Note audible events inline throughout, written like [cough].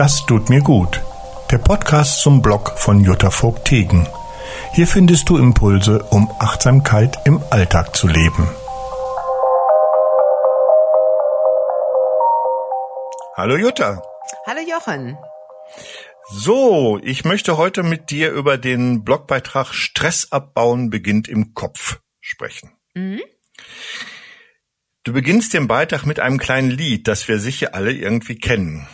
Das tut mir gut. Der Podcast zum Blog von Jutta Vogt Tegen. Hier findest du Impulse, um Achtsamkeit im Alltag zu leben. Hallo Jutta. Hallo Jochen. So, ich möchte heute mit dir über den Blogbeitrag Stress abbauen beginnt im Kopf sprechen. Mhm. Du beginnst den Beitrag mit einem kleinen Lied, das wir sicher alle irgendwie kennen.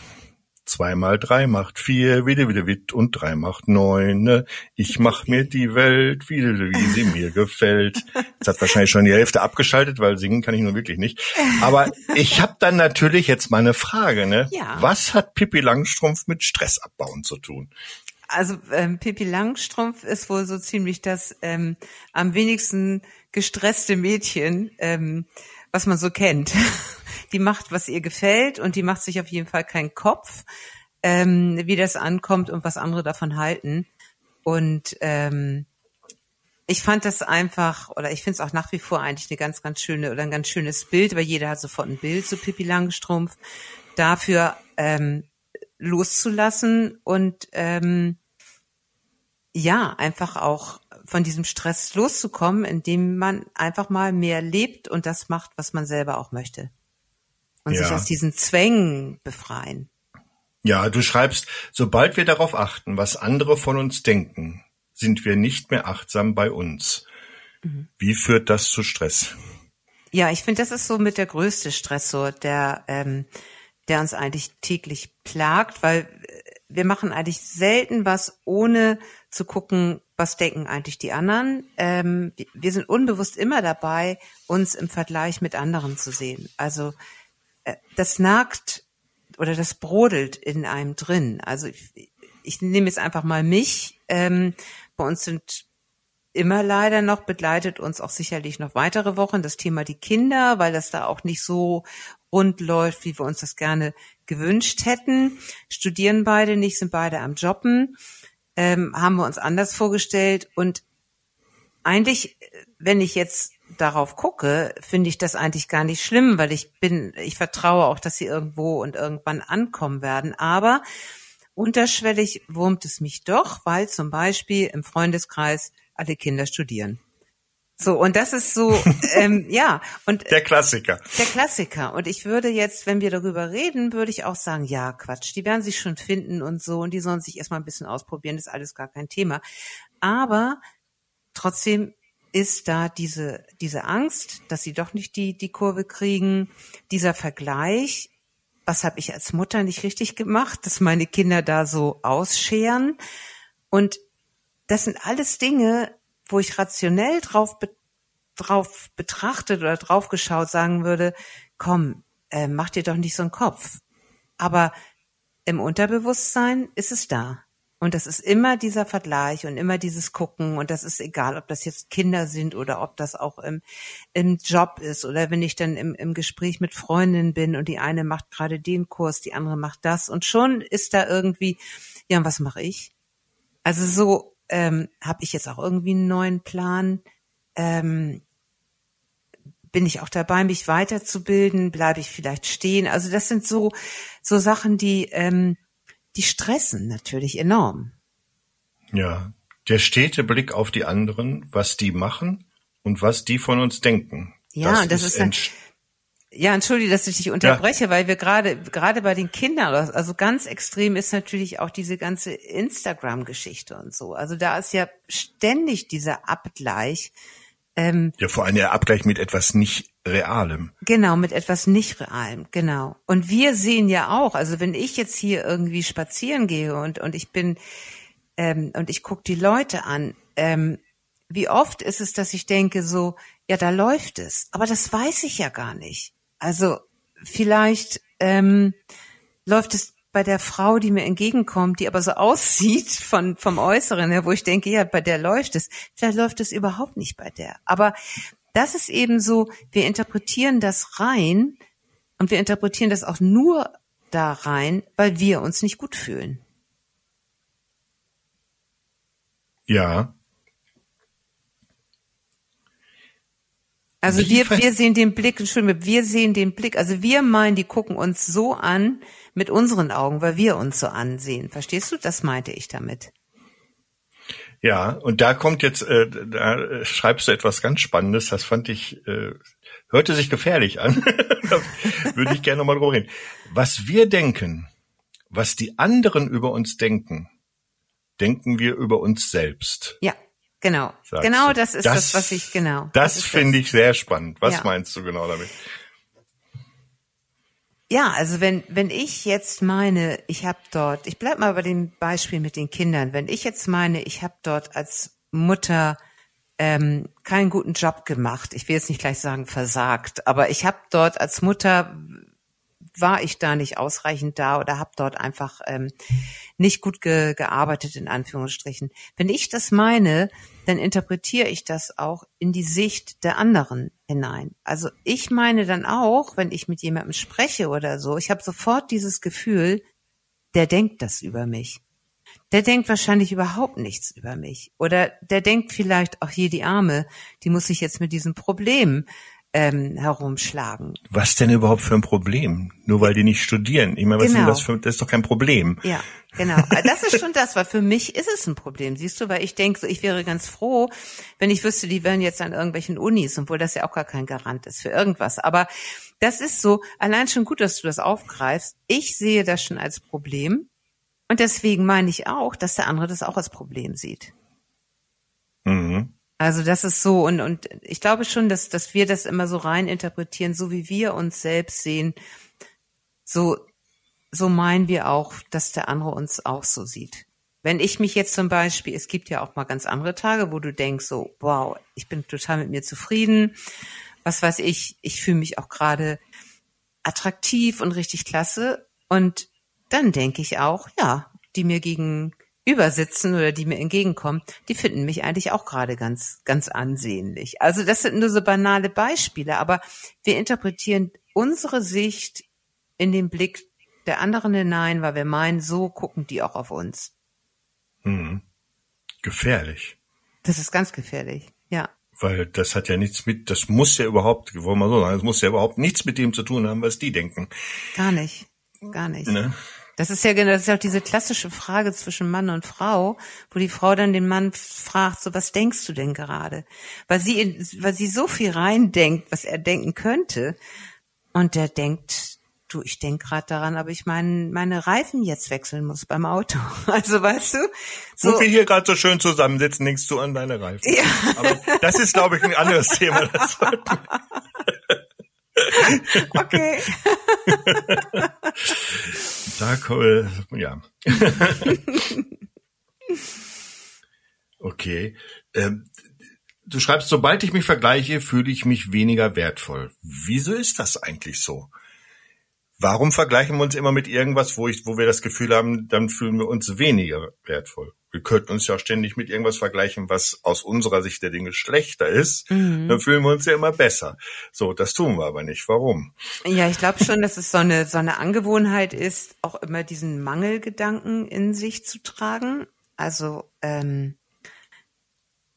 Zwei mal drei macht vier, wieder wieder witt und drei macht neun. Ne? Ich mach mir die Welt, wie, wie sie mir gefällt. [laughs] Jetzt hat wahrscheinlich schon die Hälfte abgeschaltet, weil singen kann ich nur wirklich nicht. Aber ich habe dann natürlich jetzt mal eine Frage. Ne? Ja. Was hat Pippi Langstrumpf mit Stress abbauen zu tun? Also ähm, Pippi Langstrumpf ist wohl so ziemlich das ähm, am wenigsten gestresste Mädchen, ähm, was man so kennt. [laughs] die macht, was ihr gefällt und die macht sich auf jeden Fall keinen Kopf, ähm, wie das ankommt und was andere davon halten. Und ähm, ich fand das einfach, oder ich finde es auch nach wie vor eigentlich eine ganz, ganz schöne oder ein ganz schönes Bild, weil jeder hat sofort ein Bild zu Pippi Langstrumpf, dafür ähm, loszulassen und ähm, ja, einfach auch von diesem Stress loszukommen, indem man einfach mal mehr lebt und das macht, was man selber auch möchte und ja. sich aus diesen Zwängen befreien. Ja, du schreibst, sobald wir darauf achten, was andere von uns denken, sind wir nicht mehr achtsam bei uns. Mhm. Wie führt das zu Stress? Ja, ich finde, das ist so mit der größte Stressor, der, ähm, der uns eigentlich täglich plagt, weil wir machen eigentlich selten was, ohne zu gucken, was denken eigentlich die anderen. Ähm, wir sind unbewusst immer dabei, uns im Vergleich mit anderen zu sehen. Also äh, das nagt oder das brodelt in einem drin. Also ich, ich nehme jetzt einfach mal mich. Ähm, bei uns sind immer leider noch, begleitet uns auch sicherlich noch weitere Wochen das Thema die Kinder, weil das da auch nicht so rund läuft, wie wir uns das gerne gewünscht hätten. Studieren beide nicht, sind beide am Jobben, ähm, haben wir uns anders vorgestellt und eigentlich, wenn ich jetzt darauf gucke, finde ich das eigentlich gar nicht schlimm, weil ich bin, ich vertraue auch, dass sie irgendwo und irgendwann ankommen werden. Aber unterschwellig wurmt es mich doch, weil zum Beispiel im Freundeskreis alle Kinder studieren. So, und das ist so, [laughs] ähm, ja. Und der Klassiker. Der Klassiker. Und ich würde jetzt, wenn wir darüber reden, würde ich auch sagen, ja, Quatsch, die werden sich schon finden und so, und die sollen sich erstmal ein bisschen ausprobieren, das ist alles gar kein Thema. Aber trotzdem ist da diese, diese Angst, dass sie doch nicht die, die Kurve kriegen, dieser Vergleich, was habe ich als Mutter nicht richtig gemacht, dass meine Kinder da so ausscheren. Und das sind alles Dinge, wo ich rationell drauf, be drauf betrachtet oder drauf geschaut sagen würde, komm, äh, mach dir doch nicht so einen Kopf. Aber im Unterbewusstsein ist es da. Und das ist immer dieser Vergleich und immer dieses Gucken. Und das ist egal, ob das jetzt Kinder sind oder ob das auch im, im Job ist oder wenn ich dann im, im Gespräch mit Freundinnen bin und die eine macht gerade den Kurs, die andere macht das. Und schon ist da irgendwie, ja, und was mache ich? Also so ähm, habe ich jetzt auch irgendwie einen neuen Plan. Ähm, bin ich auch dabei, mich weiterzubilden? Bleibe ich vielleicht stehen? Also das sind so so Sachen, die ähm, die stressen natürlich enorm. Ja, der stete Blick auf die anderen, was die machen und was die von uns denken. Ja, das, das ist, ist ja, entschuldige, dass ich dich unterbreche, ja. weil wir gerade gerade bei den Kindern, also ganz extrem ist natürlich auch diese ganze Instagram-Geschichte und so. Also da ist ja ständig dieser Abgleich. Ähm, ja, vor allem der Abgleich mit etwas nicht Realem. Genau, mit etwas nicht Realem, genau. Und wir sehen ja auch, also wenn ich jetzt hier irgendwie spazieren gehe und, und ich bin ähm, und ich gucke die Leute an, ähm, wie oft ist es, dass ich denke so, ja, da läuft es, aber das weiß ich ja gar nicht. Also vielleicht ähm, läuft es bei der Frau, die mir entgegenkommt, die aber so [laughs] aussieht von vom Äußeren her, wo ich denke, ja, bei der läuft es. Vielleicht läuft es überhaupt nicht bei der. Aber das ist eben so, wir interpretieren das rein und wir interpretieren das auch nur da rein, weil wir uns nicht gut fühlen. Ja. Also wir, wir sehen den Blick, Entschuldigung, wir sehen den Blick, also wir meinen, die gucken uns so an mit unseren Augen, weil wir uns so ansehen. Verstehst du? Das meinte ich damit. Ja, und da kommt jetzt, äh, da schreibst du etwas ganz Spannendes, das fand ich, äh, hörte sich gefährlich an. [laughs] da würde ich gerne nochmal drüber reden. Was wir denken, was die anderen über uns denken, denken wir über uns selbst. Ja, genau. Genau, das ist das, das, was ich, genau. Das, das finde ich sehr spannend. Was ja. meinst du genau damit? Ja, also wenn wenn ich jetzt meine, ich habe dort, ich bleib mal bei dem Beispiel mit den Kindern. Wenn ich jetzt meine, ich habe dort als Mutter ähm, keinen guten Job gemacht, ich will jetzt nicht gleich sagen versagt, aber ich habe dort als Mutter war ich da nicht ausreichend da oder habe dort einfach ähm, nicht gut ge gearbeitet in Anführungsstrichen. Wenn ich das meine, dann interpretiere ich das auch in die Sicht der anderen hinein. Also ich meine dann auch, wenn ich mit jemandem spreche oder so, ich habe sofort dieses Gefühl, der denkt das über mich. Der denkt wahrscheinlich überhaupt nichts über mich. Oder der denkt vielleicht, ach hier die Arme, die muss sich jetzt mit diesem Problem ähm, herumschlagen. Was denn überhaupt für ein Problem? Nur weil die nicht studieren. Ich meine, was genau. ist das für, das ist doch kein Problem. Ja, genau. Das ist schon das, weil für mich ist es ein Problem, siehst du, weil ich denke, so, ich wäre ganz froh, wenn ich wüsste, die wären jetzt an irgendwelchen Unis, obwohl das ja auch gar kein Garant ist für irgendwas. Aber das ist so, allein schon gut, dass du das aufgreifst. Ich sehe das schon als Problem. Und deswegen meine ich auch, dass der andere das auch als Problem sieht. Mhm. Also das ist so und und ich glaube schon, dass dass wir das immer so rein interpretieren, so wie wir uns selbst sehen, so so meinen wir auch, dass der andere uns auch so sieht. Wenn ich mich jetzt zum Beispiel, es gibt ja auch mal ganz andere Tage, wo du denkst so, wow, ich bin total mit mir zufrieden, was weiß ich, ich fühle mich auch gerade attraktiv und richtig klasse und dann denke ich auch, ja, die mir gegen übersitzen oder die mir entgegenkommen, die finden mich eigentlich auch gerade ganz, ganz ansehnlich. Also das sind nur so banale Beispiele, aber wir interpretieren unsere Sicht in den Blick der anderen hinein, weil wir meinen, so gucken die auch auf uns. Hm. Gefährlich. Das ist ganz gefährlich, ja. Weil das hat ja nichts mit, das muss ja überhaupt, wollen wir so sagen, das muss ja überhaupt nichts mit dem zu tun haben, was die denken. Gar nicht, gar nicht. Ne? Das ist ja genau, das ist auch diese klassische Frage zwischen Mann und Frau, wo die Frau dann den Mann fragt, so was denkst du denn gerade? Weil sie, weil sie so viel reindenkt, was er denken könnte. Und der denkt, du, ich denk gerade daran, aber ich mein, meine Reifen jetzt wechseln muss beim Auto. [laughs] Also weißt du? So Wo wir hier gerade so schön zusammensitzen, denkst du an deine Reifen. Ja. Aber das ist, glaube ich, ein anderes Thema. [laughs] Okay. [laughs] da, äh, ja. [laughs] okay. Ähm, du schreibst, sobald ich mich vergleiche, fühle ich mich weniger wertvoll. Wieso ist das eigentlich so? Warum vergleichen wir uns immer mit irgendwas, wo ich, wo wir das Gefühl haben, dann fühlen wir uns weniger wertvoll? wir könnten uns ja ständig mit irgendwas vergleichen, was aus unserer Sicht der Dinge schlechter ist, mhm. dann fühlen wir uns ja immer besser. So, das tun wir aber nicht. Warum? Ja, ich glaube schon, dass es so eine, so eine Angewohnheit ist, auch immer diesen Mangelgedanken in sich zu tragen. Also, ähm,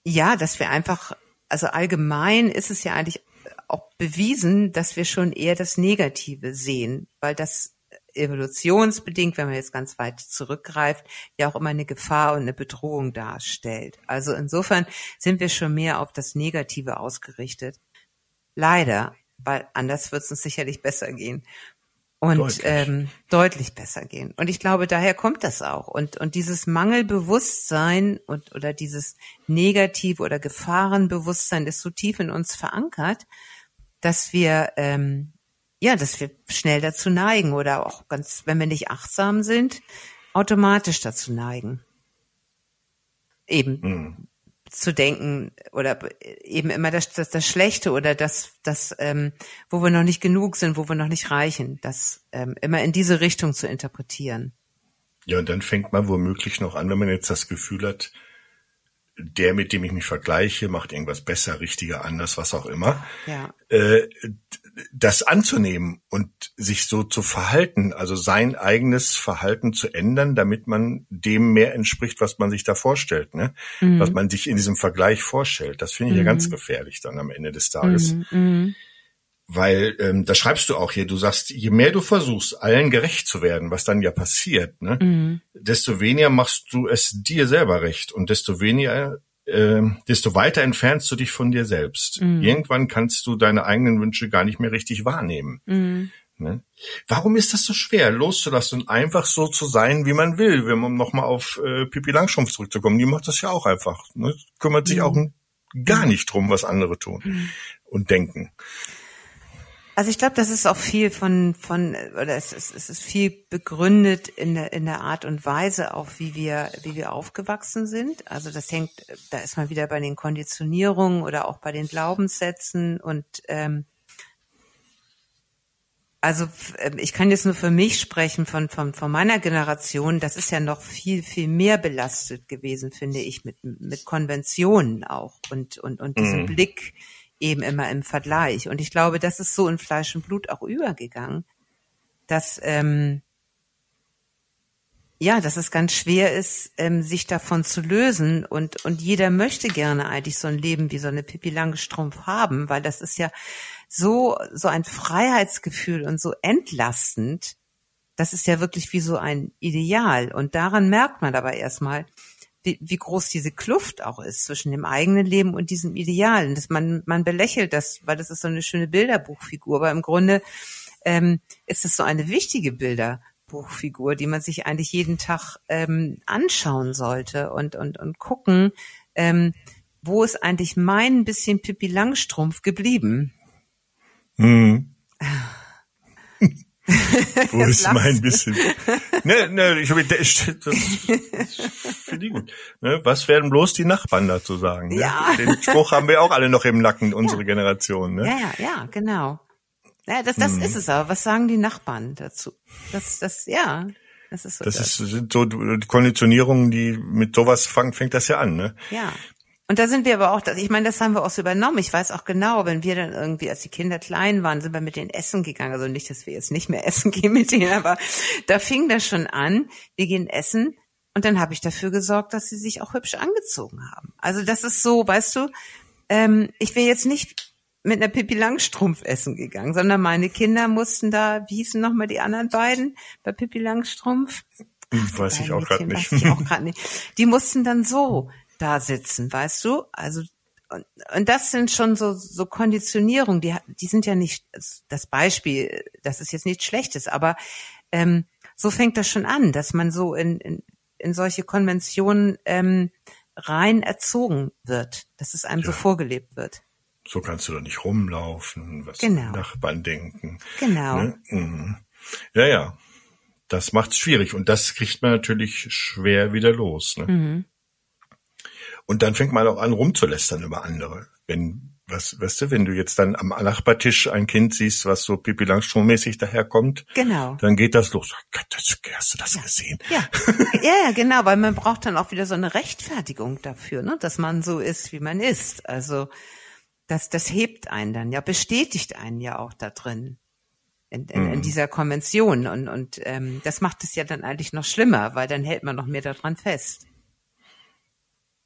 ja, dass wir einfach, also allgemein ist es ja eigentlich auch bewiesen, dass wir schon eher das Negative sehen, weil das evolutionsbedingt, wenn man jetzt ganz weit zurückgreift, ja auch immer eine Gefahr und eine Bedrohung darstellt. Also insofern sind wir schon mehr auf das Negative ausgerichtet. Leider, weil anders wird es uns sicherlich besser gehen. Und deutlich. Ähm, deutlich besser gehen. Und ich glaube, daher kommt das auch. Und, und dieses Mangelbewusstsein und oder dieses Negative oder Gefahrenbewusstsein ist so tief in uns verankert, dass wir ähm, ja, dass wir schnell dazu neigen oder auch ganz, wenn wir nicht achtsam sind, automatisch dazu neigen. Eben mhm. zu denken oder eben immer das, das, das Schlechte oder das, das ähm, wo wir noch nicht genug sind, wo wir noch nicht reichen, das ähm, immer in diese Richtung zu interpretieren. Ja, und dann fängt man womöglich noch an, wenn man jetzt das Gefühl hat, der, mit dem ich mich vergleiche, macht irgendwas besser, richtiger, anders, was auch immer. Ja. Äh, das anzunehmen und sich so zu verhalten, also sein eigenes Verhalten zu ändern, damit man dem mehr entspricht, was man sich da vorstellt, ne? Mhm. Was man sich in diesem Vergleich vorstellt. Das finde ich mhm. ja ganz mhm. gefährlich dann am Ende des Tages. Mhm. Mhm. Weil, ähm, da schreibst du auch hier, du sagst, je mehr du versuchst, allen gerecht zu werden, was dann ja passiert, ne, mhm. desto weniger machst du es dir selber recht und desto weniger äh, desto weiter entfernst du dich von dir selbst. Mhm. Irgendwann kannst du deine eigenen Wünsche gar nicht mehr richtig wahrnehmen. Mhm. Ne? Warum ist das so schwer, loszulassen und einfach so zu sein, wie man will? Wenn man nochmal auf äh, Pippi Langstrumpf zurückzukommen, die macht das ja auch einfach. Ne? Kümmert sich mhm. auch gar nicht drum, was andere tun mhm. und denken. Also ich glaube, das ist auch viel von, von oder es ist, es ist viel begründet in der, in der Art und Weise, auch wie wir, wie wir aufgewachsen sind. Also das hängt, da ist man wieder bei den Konditionierungen oder auch bei den Glaubenssätzen und ähm, also ähm, ich kann jetzt nur für mich sprechen von, von, von meiner Generation. Das ist ja noch viel, viel mehr belastet gewesen, finde ich, mit, mit Konventionen auch und, und, und diesem mhm. Blick eben immer im Vergleich. Und ich glaube, das ist so in Fleisch und Blut auch übergegangen, dass ähm, ja, dass es ganz schwer ist, ähm, sich davon zu lösen und und jeder möchte gerne eigentlich so ein Leben wie so eine Pippi Langstrumpf haben, weil das ist ja so so ein Freiheitsgefühl und so entlastend. Das ist ja wirklich wie so ein Ideal und daran merkt man aber erstmal, wie, wie groß diese Kluft auch ist zwischen dem eigenen Leben und diesem Idealen. Das man, man belächelt das, weil das ist so eine schöne Bilderbuchfigur, aber im Grunde ähm, ist es so eine wichtige Bilderbuchfigur, die man sich eigentlich jeden Tag ähm, anschauen sollte und, und, und gucken, ähm, wo ist eigentlich mein bisschen Pippi Langstrumpf geblieben? Hm. [laughs] Wo ist mein bisschen? ne, ne, ich, das, das finde ich gut. Ne, was werden bloß die Nachbarn dazu sagen? Ne? Ja. Den Spruch haben wir auch alle noch im Nacken, unsere ja. Generation. Ne? Ja, ja, ja, genau. Ja, das, das hm. ist es aber. Was sagen die Nachbarn dazu? Das, das, ja. Das ist so. Das, das. Ist, sind so Konditionierungen, die mit sowas fangen, fängt das ja an, ne? Ja. Und da sind wir aber auch, ich meine, das haben wir auch so übernommen. Ich weiß auch genau, wenn wir dann irgendwie, als die Kinder klein waren, sind wir mit denen essen gegangen. Also nicht, dass wir jetzt nicht mehr [laughs] essen gehen mit denen, aber da fing das schon an. Wir gehen essen und dann habe ich dafür gesorgt, dass sie sich auch hübsch angezogen haben. Also das ist so, weißt du, ähm, ich wäre jetzt nicht mit einer Pippi Langstrumpf essen gegangen, sondern meine Kinder mussten da, wie hießen nochmal die anderen beiden bei Pippi Langstrumpf? Weiß ich auch gerade nicht. nicht. Die mussten dann so da sitzen, weißt du? Also und, und das sind schon so, so Konditionierungen, die, die sind ja nicht das Beispiel, das ist jetzt nichts Schlechtes, aber ähm, so fängt das schon an, dass man so in, in, in solche Konventionen ähm, rein erzogen wird, dass es einem ja. so vorgelebt wird. So kannst du doch nicht rumlaufen, was genau. Nachbarn denken. Genau. Ne? Mhm. Ja, ja. Das macht's schwierig und das kriegt man natürlich schwer wieder los. Ne? Mhm. Und dann fängt man auch an, rumzulästern über andere. Wenn, was, weißt du, wenn du jetzt dann am Nachbartisch ein Kind siehst, was so Pipi Langstrumpf-mäßig daherkommt, genau. dann geht das los. Gott, hast du das ja. gesehen? Ja. ja, genau, weil man braucht dann auch wieder so eine Rechtfertigung dafür, ne, dass man so ist, wie man ist. Also, das, das hebt einen dann ja, bestätigt einen ja auch da drin. In, in, in, mhm. dieser Konvention und, und ähm, das macht es ja dann eigentlich noch schlimmer, weil dann hält man noch mehr daran fest.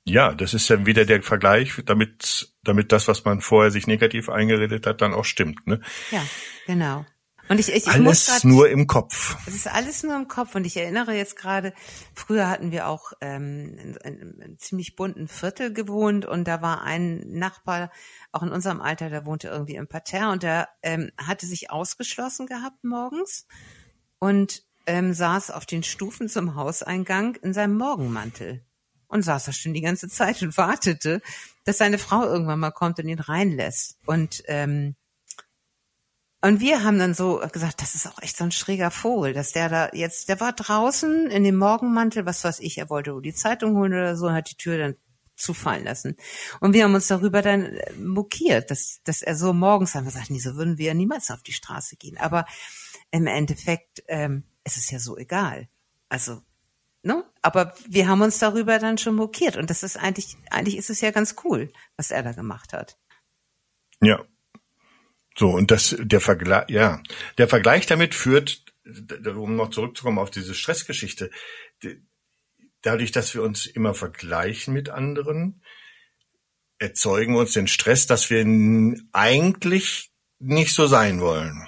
Ja, das ist ja wieder der Vergleich, damit, damit das, was man vorher sich negativ eingeredet hat, dann auch stimmt. Ne? Ja, genau. Und ich, ich, ich alles grad, nur im Kopf. Es ist alles nur im Kopf. Und ich erinnere jetzt gerade, früher hatten wir auch ähm, in, in, in ziemlich bunten Viertel gewohnt und da war ein Nachbar, auch in unserem Alter, der wohnte irgendwie im Parterre und der ähm, hatte sich ausgeschlossen gehabt morgens und ähm, saß auf den Stufen zum Hauseingang in seinem Morgenmantel und saß da schon die ganze Zeit und wartete, dass seine Frau irgendwann mal kommt und ihn reinlässt. Und ähm, und wir haben dann so gesagt, das ist auch echt so ein schräger Vogel, dass der da jetzt, der war draußen in dem Morgenmantel, was weiß ich, er wollte wohl die Zeitung holen oder so, und hat die Tür dann zufallen lassen. Und wir haben uns darüber dann äh, mokiert, dass, dass er so morgens haben wir gesagt, nee, so würden wir ja niemals auf die Straße gehen. Aber im Endeffekt ähm, ist es ja so egal. Also Ne? Aber wir haben uns darüber dann schon mokiert und das ist eigentlich, eigentlich ist es ja ganz cool, was er da gemacht hat. Ja. So, und das, der Vergleich, ja, der Vergleich damit führt, um noch zurückzukommen auf diese Stressgeschichte, dadurch, dass wir uns immer vergleichen mit anderen, erzeugen wir uns den Stress, dass wir eigentlich nicht so sein wollen.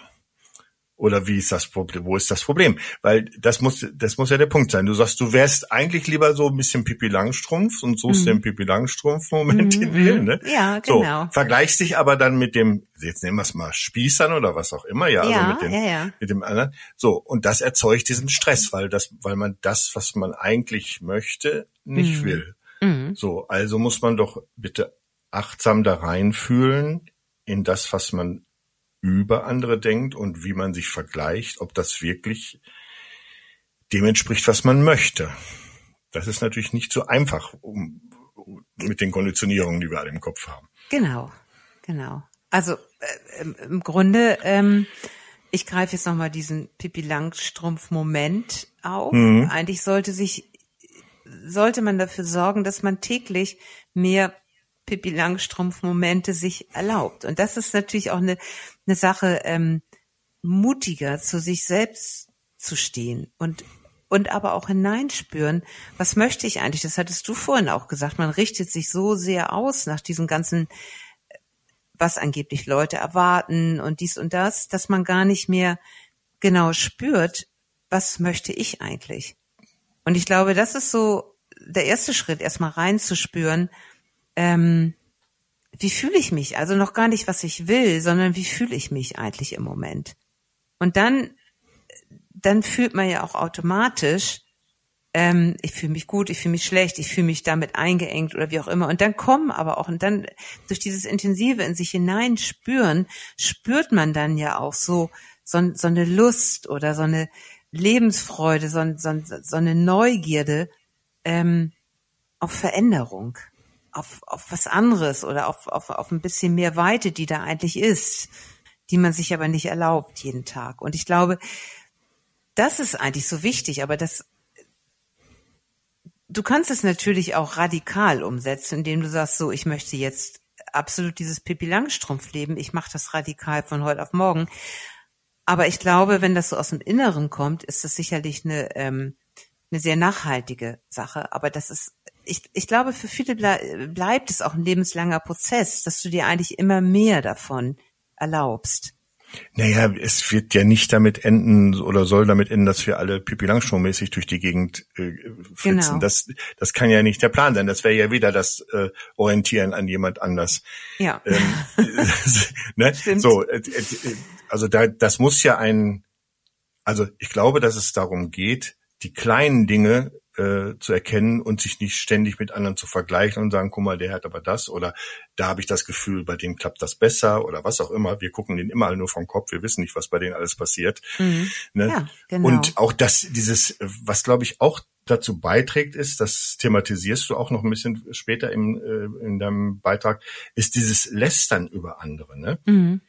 Oder wie ist das Problem? Wo ist das Problem? Weil das muss, das muss ja der Punkt sein. Du sagst, du wärst eigentlich lieber so ein bisschen Pipi Langstrumpf und suchst mhm. den Pipi Langstrumpf-Moment mhm. in dir, ne? Ja, genau. So, vergleichst dich aber dann mit dem, jetzt nehmen wir es mal Spießern oder was auch immer, ja, also ja mit dem, ja, ja. mit dem anderen. So, und das erzeugt diesen Stress, weil das, weil man das, was man eigentlich möchte, nicht Mhm. will. Mhm. So, also muss man doch bitte achtsam da reinfühlen in das, was man über andere denkt und wie man sich vergleicht, ob das wirklich dem entspricht, was man möchte. Das ist natürlich nicht so einfach um, mit den Konditionierungen, die wir alle im Kopf haben. Genau, genau. Also äh, im, Grunde, ähm, ich greife jetzt nochmal diesen Pippi Langstrumpf-Moment auf. Mhm. Eigentlich sollte sich, sollte man dafür sorgen, dass man täglich mehr Pippi Langstrumpf-Momente sich erlaubt. Und das ist natürlich auch eine, eine Sache, ähm, mutiger zu sich selbst zu stehen und und aber auch hineinspüren, was möchte ich eigentlich? Das hattest du vorhin auch gesagt. Man richtet sich so sehr aus nach diesen ganzen, äh, was angeblich Leute erwarten und dies und das, dass man gar nicht mehr genau spürt, was möchte ich eigentlich? Und ich glaube, das ist so der erste Schritt, erstmal reinzuspüren, ähm, wie fühle ich mich? Also noch gar nicht, was ich will, sondern wie fühle ich mich eigentlich im Moment? Und dann, dann fühlt man ja auch automatisch, ähm, ich fühle mich gut, ich fühle mich schlecht, ich fühle mich damit eingeengt oder wie auch immer. Und dann kommen aber auch, und dann durch dieses intensive in sich hinein spüren, spürt man dann ja auch so, so, so eine Lust oder so eine Lebensfreude, so, so, so eine Neugierde ähm, auf Veränderung auf, auf was anderes oder auf, auf, auf ein bisschen mehr Weite, die da eigentlich ist, die man sich aber nicht erlaubt jeden Tag. Und ich glaube, das ist eigentlich so wichtig, aber das, du kannst es natürlich auch radikal umsetzen, indem du sagst, so, ich möchte jetzt absolut dieses Pippi Langstrumpf leben, ich mache das radikal von heute auf morgen. Aber ich glaube, wenn das so aus dem Inneren kommt, ist das sicherlich eine, ähm, eine sehr nachhaltige Sache. Aber das ist ich, ich glaube, für viele ble bleibt es auch ein lebenslanger Prozess, dass du dir eigentlich immer mehr davon erlaubst. Naja, es wird ja nicht damit enden oder soll damit enden, dass wir alle Pipi Langstrumpf-mäßig durch die Gegend äh, flitzen. Genau. Das, das kann ja nicht der Plan sein. Das wäre ja wieder das äh, Orientieren an jemand anders. Ja. Ähm, [laughs] ne? Stimmt. So, äh, äh, also da, das muss ja ein, also ich glaube, dass es darum geht, die kleinen Dinge äh, zu erkennen und sich nicht ständig mit anderen zu vergleichen und sagen, guck mal, der hat aber das oder da habe ich das Gefühl, bei dem klappt das besser oder was auch immer. Wir gucken den immer nur vom Kopf, wir wissen nicht, was bei denen alles passiert. Mhm. Ne? Ja, genau. Und auch das, dieses, was glaube ich auch dazu beiträgt, ist, das thematisierst du auch noch ein bisschen später im, äh, in deinem Beitrag, ist dieses Lästern über andere. Ne? Mhm.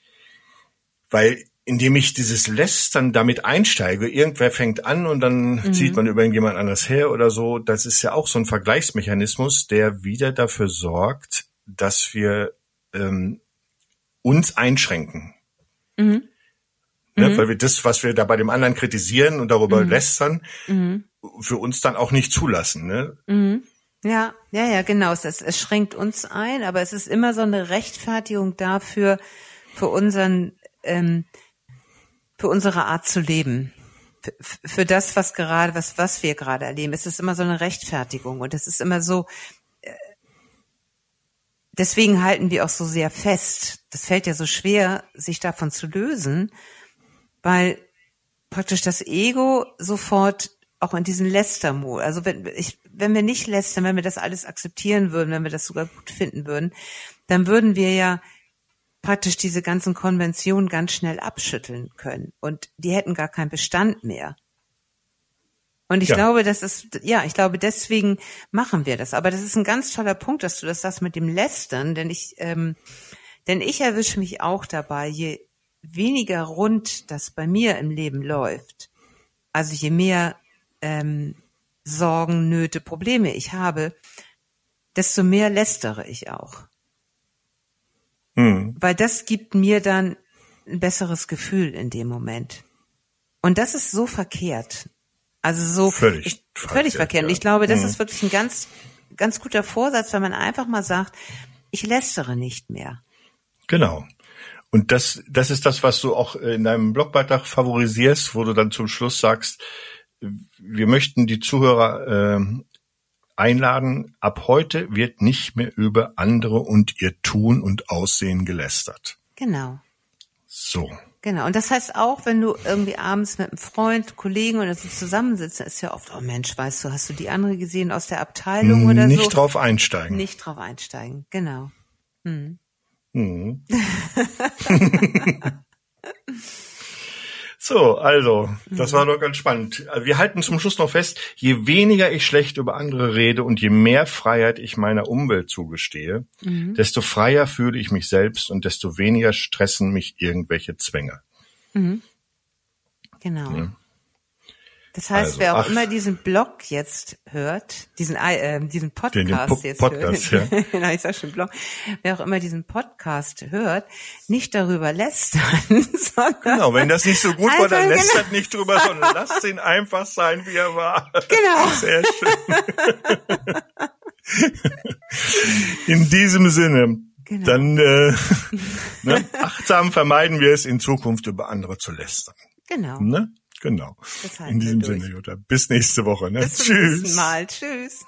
Weil indem ich dieses Lästern damit einsteige, irgendwer fängt an und dann Mhm. zieht man über irgendjemand anders her oder so, das ist ja auch so ein Vergleichsmechanismus, der wieder dafür sorgt, dass wir ähm, uns einschränken. Mhm. Ne? Mhm. Weil wir das, was wir da bei dem anderen kritisieren und darüber Mhm. lästern, Mhm. für uns dann auch nicht zulassen. Ne? Mhm. Ja, ja, ja, genau. Es, es, es schränkt uns ein, aber es ist immer so eine Rechtfertigung dafür, für unseren, ähm, für unsere Art zu leben. Für, für das, was gerade, was, was wir gerade erleben. Es ist immer so eine Rechtfertigung und es ist immer so, äh, deswegen halten wir auch so sehr fest. Das fällt ja so schwer, sich davon zu lösen, weil praktisch das Ego sofort auch in diesen Lästermodus. Also wenn ich, wenn wir nicht lästern, wenn wir das alles akzeptieren würden, wenn wir das sogar gut finden würden, dann würden wir ja praktisch diese ganzen Konventionen ganz schnell abschütteln können und die hätten gar keinen Bestand mehr. Und ich Ja. glaube, das ist, ja, ich glaube, deswegen machen wir das. Aber das ist ein ganz toller Punkt, dass du das sagst mit dem Lästern, denn ich, ähm, denn ich erwische mich auch dabei, je weniger rund das bei mir im Leben läuft, also je mehr ähm, Sorgen, Nöte, Probleme ich habe, desto mehr lästere ich auch. Hm. Weil das gibt mir dann ein besseres Gefühl in dem Moment. Und das ist so verkehrt. Also so völlig, ich, völlig verkehrt. Ja. Ich glaube, das Mhm. ist wirklich ein ganz, ganz guter Vorsatz, wenn man einfach mal sagt, ich lästere nicht mehr. Genau. Und das, das ist das, was du auch in deinem Blogbeitrag favorisierst, wo du dann zum Schluss sagst, wir möchten die Zuhörer äh, einladen, ab heute wird nicht mehr über andere und ihr Tun und Aussehen gelästert. Genau. So. Genau. Und das heißt auch, wenn du irgendwie abends mit einem Freund, Kollegen oder so zusammensitzt, dann ist ja oft, oh Mensch, weißt du, hast du die andere gesehen aus der Abteilung oder Nicht so? drauf einsteigen. Nicht drauf einsteigen. Genau. Mhm. [laughs] [laughs] So, also, das war doch ganz spannend. Wir halten zum Schluss noch fest, je weniger ich schlecht über andere rede und je mehr Freiheit ich meiner Umwelt zugestehe, desto freier fühle ich mich selbst und desto weniger stressen mich irgendwelche Zwänge. Genau. Ja. Das heißt, Also, wer auch ach. immer diesen Blog jetzt hört, diesen äh, diesen Podcast Den- den Po- jetzt Podcast, hört, [laughs] ja. genau, ich sag schon Blog, wer auch immer diesen Podcast hört, nicht darüber lästern, [laughs] sondern Genau, wenn das nicht so gut war, dann Einfach, lässt genau. nicht drüber, sondern lasst ihn einfach sein, wie er war. Genau. [laughs] Sehr schön. In diesem Sinne, Genau. dann äh, ne, achtsam vermeiden wir es in Zukunft über andere zu lästern. genau. Ne? Genau. Das halten In diesem. Sinne, Jutta. Bis nächste Woche. Ne? Bis zum Tschüss. nächsten Mal. Tschüss.